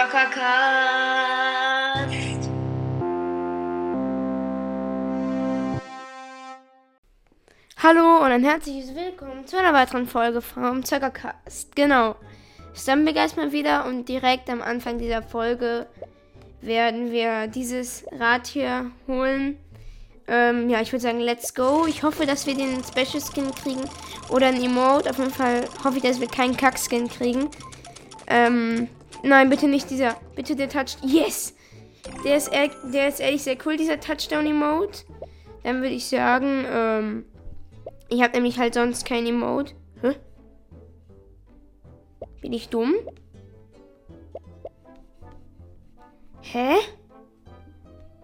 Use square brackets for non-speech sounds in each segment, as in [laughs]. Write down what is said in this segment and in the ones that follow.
Zockercast. Hallo und ein herzliches Willkommen zu einer weiteren Folge vom Zockercast. Genau. Stumble erstmal wieder und direkt am Anfang dieser Folge werden wir dieses Rad hier holen. Ähm, ja, ich würde sagen, let's go. Ich hoffe, dass wir den Special Skin kriegen oder ein Emote. Auf jeden Fall hoffe ich, dass wir keinen Kack-Skin kriegen. Ähm, nein, bitte nicht dieser. Bitte der Touch. Yes! Der ist, der ist ehrlich sehr cool, dieser Touchdown-Emote. Dann würde ich sagen, ähm, ich habe nämlich halt sonst kein Emote. Hä? Bin ich dumm? Hä?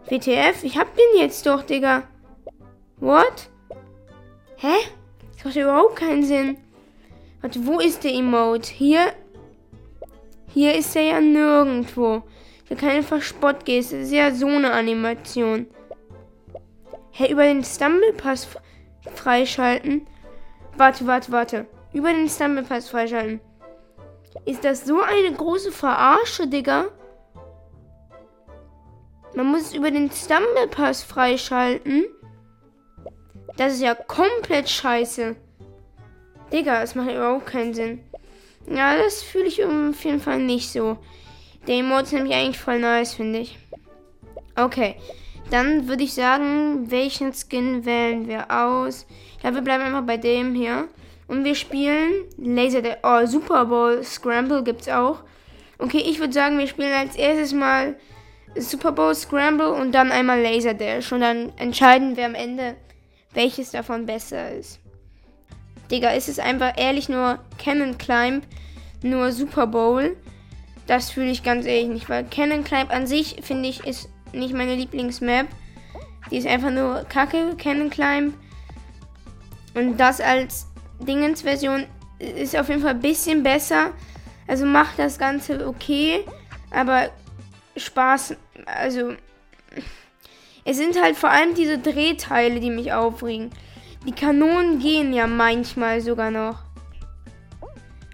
WTF? Ich hab den jetzt doch, Digga. What? Hä? Das macht überhaupt keinen Sinn. Warte, wo ist der Emote? Hier? Hier ist er ja nirgendwo. Der keine Verspottgeste. Das ist ja so eine Animation. Hä, über den Stumble Pass freischalten? Warte, warte, warte. Über den Stumble Pass freischalten. Ist das so eine große Verarsche, Digga? Man muss es über den Stumble Pass freischalten. Das ist ja komplett scheiße. Digga, das macht überhaupt keinen Sinn. Ja, das fühle ich auf jeden Fall nicht so. Der Emote ist nämlich eigentlich voll nice, finde ich. Okay, dann würde ich sagen, welchen Skin wählen wir aus? Ja, wir bleiben einfach bei dem hier. Und wir spielen Laser Day. Oh, Super Bowl Scramble gibt's auch. Okay, ich würde sagen, wir spielen als erstes mal Super Bowl Scramble und dann einmal Laser Dash. Und dann entscheiden wir am Ende, welches davon besser ist. Digga, ist es einfach ehrlich nur Cannon Climb, nur Super Bowl. Das fühle ich ganz ehrlich nicht, weil Cannon Climb an sich, finde ich, ist nicht meine Lieblingsmap. Die ist einfach nur kacke, Cannon Climb. Und das als Dingens-Version ist auf jeden Fall ein bisschen besser. Also macht das Ganze okay, aber Spaß, also es sind halt vor allem diese Drehteile, die mich aufregen. Die Kanonen gehen ja manchmal sogar noch.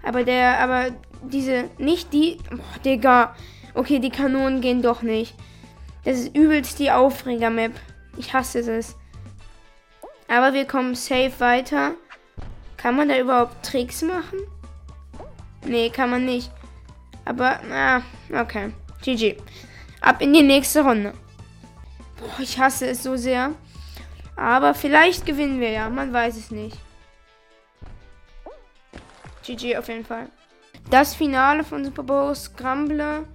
Aber der, aber diese, nicht die, oh, Digga. Okay, die Kanonen gehen doch nicht. Das ist übelst die Aufreger-Map. Ich hasse es. Aber wir kommen safe weiter. Kann man da überhaupt Tricks machen? Nee, kann man nicht. Aber, ah, okay. GG. Ab in die nächste Runde. Boah, ich hasse es so sehr. Aber vielleicht gewinnen wir ja. Man weiß es nicht. GG auf jeden Fall. Das Finale von Super Bowl Scramble.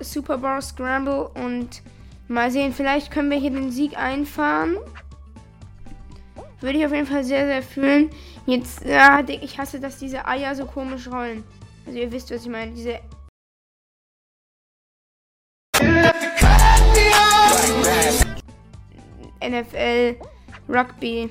Super, Bowl Scramble. Und mal sehen, vielleicht können wir hier den Sieg einfahren. Würde ich auf jeden Fall sehr, sehr fühlen. Jetzt, ja, ich hasse, dass diese Eier so komisch rollen. Also ihr wisst, was ich meine. Diese NFL, Rugby.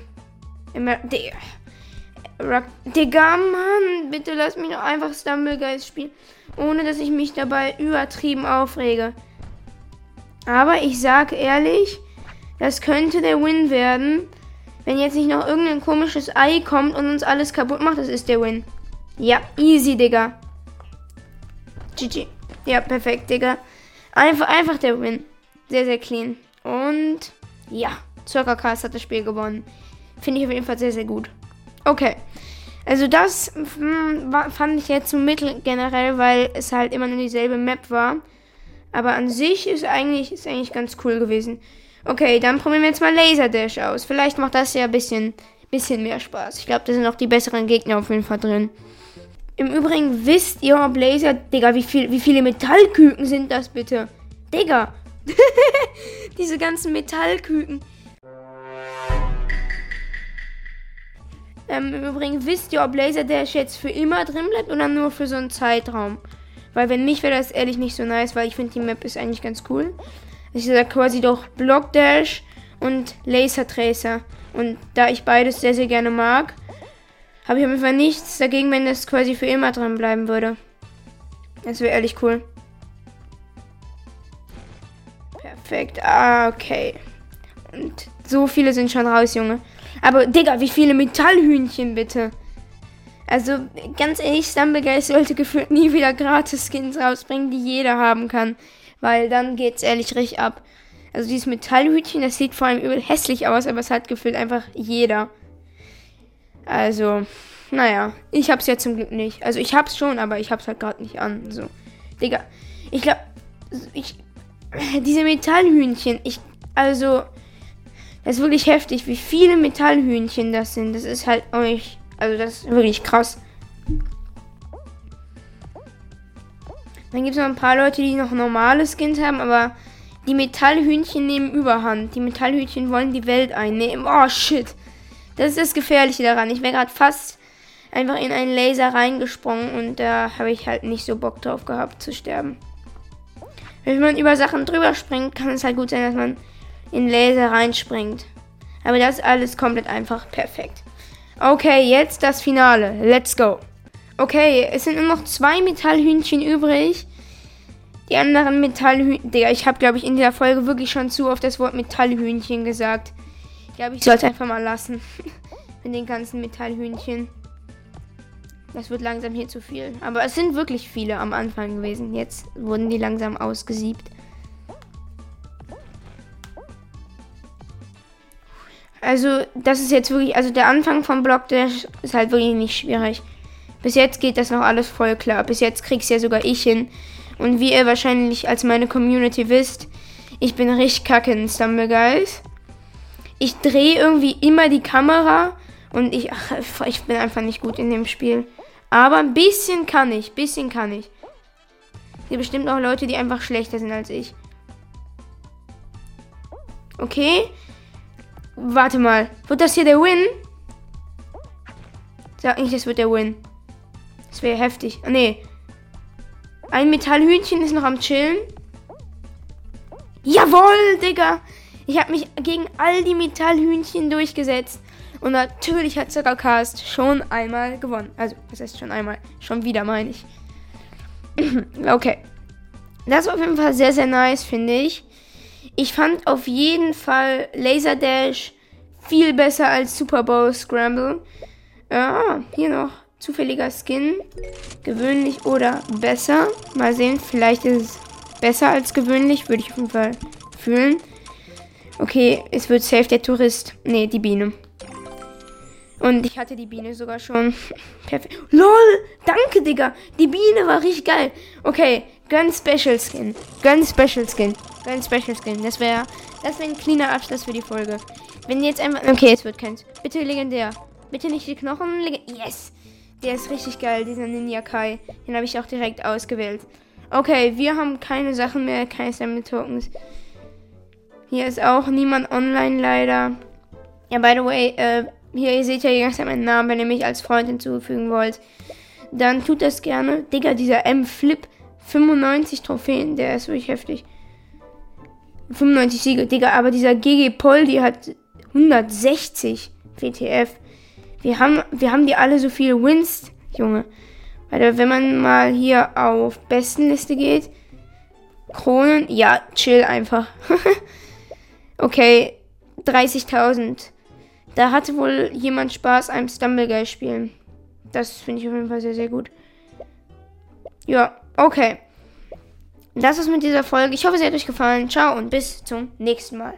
Rug Digga, Mann, bitte lass mich doch einfach Stumblegeist spielen, ohne dass ich mich dabei übertrieben aufrege. Aber ich sag ehrlich, das könnte der Win werden. Wenn jetzt nicht noch irgendein komisches Ei kommt und uns alles kaputt macht, das ist der Win. Ja, easy, Digga. GG. Ja, perfekt, Digga. Einfach, einfach der Win. Sehr, sehr clean. Und ja, Zuckercast hat das Spiel gewonnen. Finde ich auf jeden Fall sehr, sehr gut. Okay. Also das hm, fand ich jetzt so mittel generell, weil es halt immer nur dieselbe Map war. Aber an sich ist eigentlich, ist eigentlich ganz cool gewesen. Okay, dann probieren wir jetzt mal Laser Dash aus. Vielleicht macht das ja ein bisschen, bisschen mehr Spaß. Ich glaube, da sind auch die besseren Gegner auf jeden Fall drin. Im Übrigen wisst ihr, ob Laser... Digga, wie, viel, wie viele Metallküken sind das bitte? Digga. [laughs] Diese ganzen Metallküken. Ähm, Im Übrigen wisst ihr, ob Laser Dash jetzt für immer drin bleibt oder nur für so einen Zeitraum. Weil wenn nicht, wäre das ehrlich nicht so nice, weil ich finde, die Map ist eigentlich ganz cool. Ich sage quasi doch Block Dash und Laser Tracer. Und da ich beides sehr, sehr gerne mag, habe ich auf jeden Fall nichts dagegen, wenn das quasi für immer dran bleiben würde. Das wäre ehrlich cool. Perfekt. Ah, okay. Und so viele sind schon raus, Junge. Aber, Digga, wie viele Metallhühnchen bitte? Also ganz ehrlich, Stumblegeist sollte gefühlt nie wieder Gratis-Skins rausbringen, die jeder haben kann. Weil dann geht's ehrlich richtig ab. Also dieses Metallhütchen, das sieht vor allem übel hässlich aus, aber es hat gefühlt einfach jeder. Also, naja, ich hab's ja zum Glück nicht. Also ich hab's schon, aber ich hab's halt gerade nicht an. So. Digga, ich glaube, ich, diese Metallhühnchen, ich, also, das ist wirklich heftig, wie viele Metallhühnchen das sind. Das ist halt euch, also das ist wirklich krass. Dann gibt es noch ein paar Leute, die noch normale Skins haben, aber die Metallhühnchen nehmen Überhand. Die Metallhühnchen wollen die Welt einnehmen. Oh shit. Das ist das Gefährliche daran. Ich wäre gerade fast einfach in einen Laser reingesprungen und da habe ich halt nicht so Bock drauf gehabt zu sterben. Wenn man über Sachen drüber springt, kann es halt gut sein, dass man in Laser reinspringt. Aber das ist alles komplett einfach perfekt. Okay, jetzt das Finale. Let's go. Okay, es sind nur noch zwei Metallhühnchen übrig. Die anderen Metallhühnchen. Digga, ich habe, glaube ich, in dieser Folge wirklich schon zu oft das Wort Metallhühnchen gesagt. Ich glaube, ich sollte einfach mal lassen. [laughs] Mit den ganzen Metallhühnchen. Das wird langsam hier zu viel. Aber es sind wirklich viele am Anfang gewesen. Jetzt wurden die langsam ausgesiebt. Also, das ist jetzt wirklich, also der Anfang vom Block, der ist halt wirklich nicht schwierig. Bis jetzt geht das noch alles voll klar. Bis jetzt krieg's ja sogar ich hin. Und wie ihr wahrscheinlich als meine Community wisst, ich bin richtig kacke in Stumble Guys. Ich drehe irgendwie immer die Kamera und ich, ach, ich bin einfach nicht gut in dem Spiel. Aber ein bisschen kann ich. Bisschen kann ich. Es gibt bestimmt auch Leute, die einfach schlechter sind als ich. Okay. Warte mal. Wird das hier der Win? Sag nicht, das wird der Win. Das wäre heftig. Oh, nee. Ein Metallhühnchen ist noch am Chillen. Jawohl, Digga. Ich habe mich gegen all die Metallhühnchen durchgesetzt. Und natürlich hat Zuckercast schon einmal gewonnen. Also, was heißt schon einmal? Schon wieder, meine ich. [clears throat] okay. Das war auf jeden Fall sehr, sehr nice, finde ich. Ich fand auf jeden Fall Laser Dash viel besser als Super Bowl Scramble. Ja, hier noch zufälliger Skin. Gewöhnlich oder besser. Mal sehen, vielleicht ist es besser als gewöhnlich. Würde ich auf jeden Fall fühlen. Okay, es wird safe der Tourist. Nee, die Biene. Und ich hatte die Biene sogar schon. [laughs] Perfekt. LOL! Danke, Digga! Die Biene war richtig geil. Okay, ganz Special Skin. Ganz Special Skin. Ganz Special Skin. Das wäre das wär ein cleaner Abschluss für die Folge. Wenn jetzt einfach. Okay, es wird keins. Bitte legendär. Bitte nicht die Knochen. Yes! Der ist richtig geil, dieser Ninja Kai. Den habe ich auch direkt ausgewählt. Okay, wir haben keine Sachen mehr, keine Sammel Tokens. Hier ist auch niemand online leider. Ja, by the way, äh, hier, ihr seht ja die ganze Zeit meinen Namen, wenn ihr mich als Freund hinzufügen wollt. Dann tut das gerne. Digga, dieser M-Flip. 95 Trophäen, der ist wirklich heftig. 95 Siege, Digga, aber dieser GG Poldi hat 160 WTF. Wir haben, wir haben die alle so viele Wins, Junge. Weil wenn man mal hier auf Bestenliste geht, Kronen, ja, chill einfach. [laughs] okay, 30.000. Da hatte wohl jemand Spaß einem Stumbleguy spielen. Das finde ich auf jeden Fall sehr, sehr gut. Ja, okay. Das ist mit dieser Folge. Ich hoffe, sie hat euch gefallen. Ciao und bis zum nächsten Mal.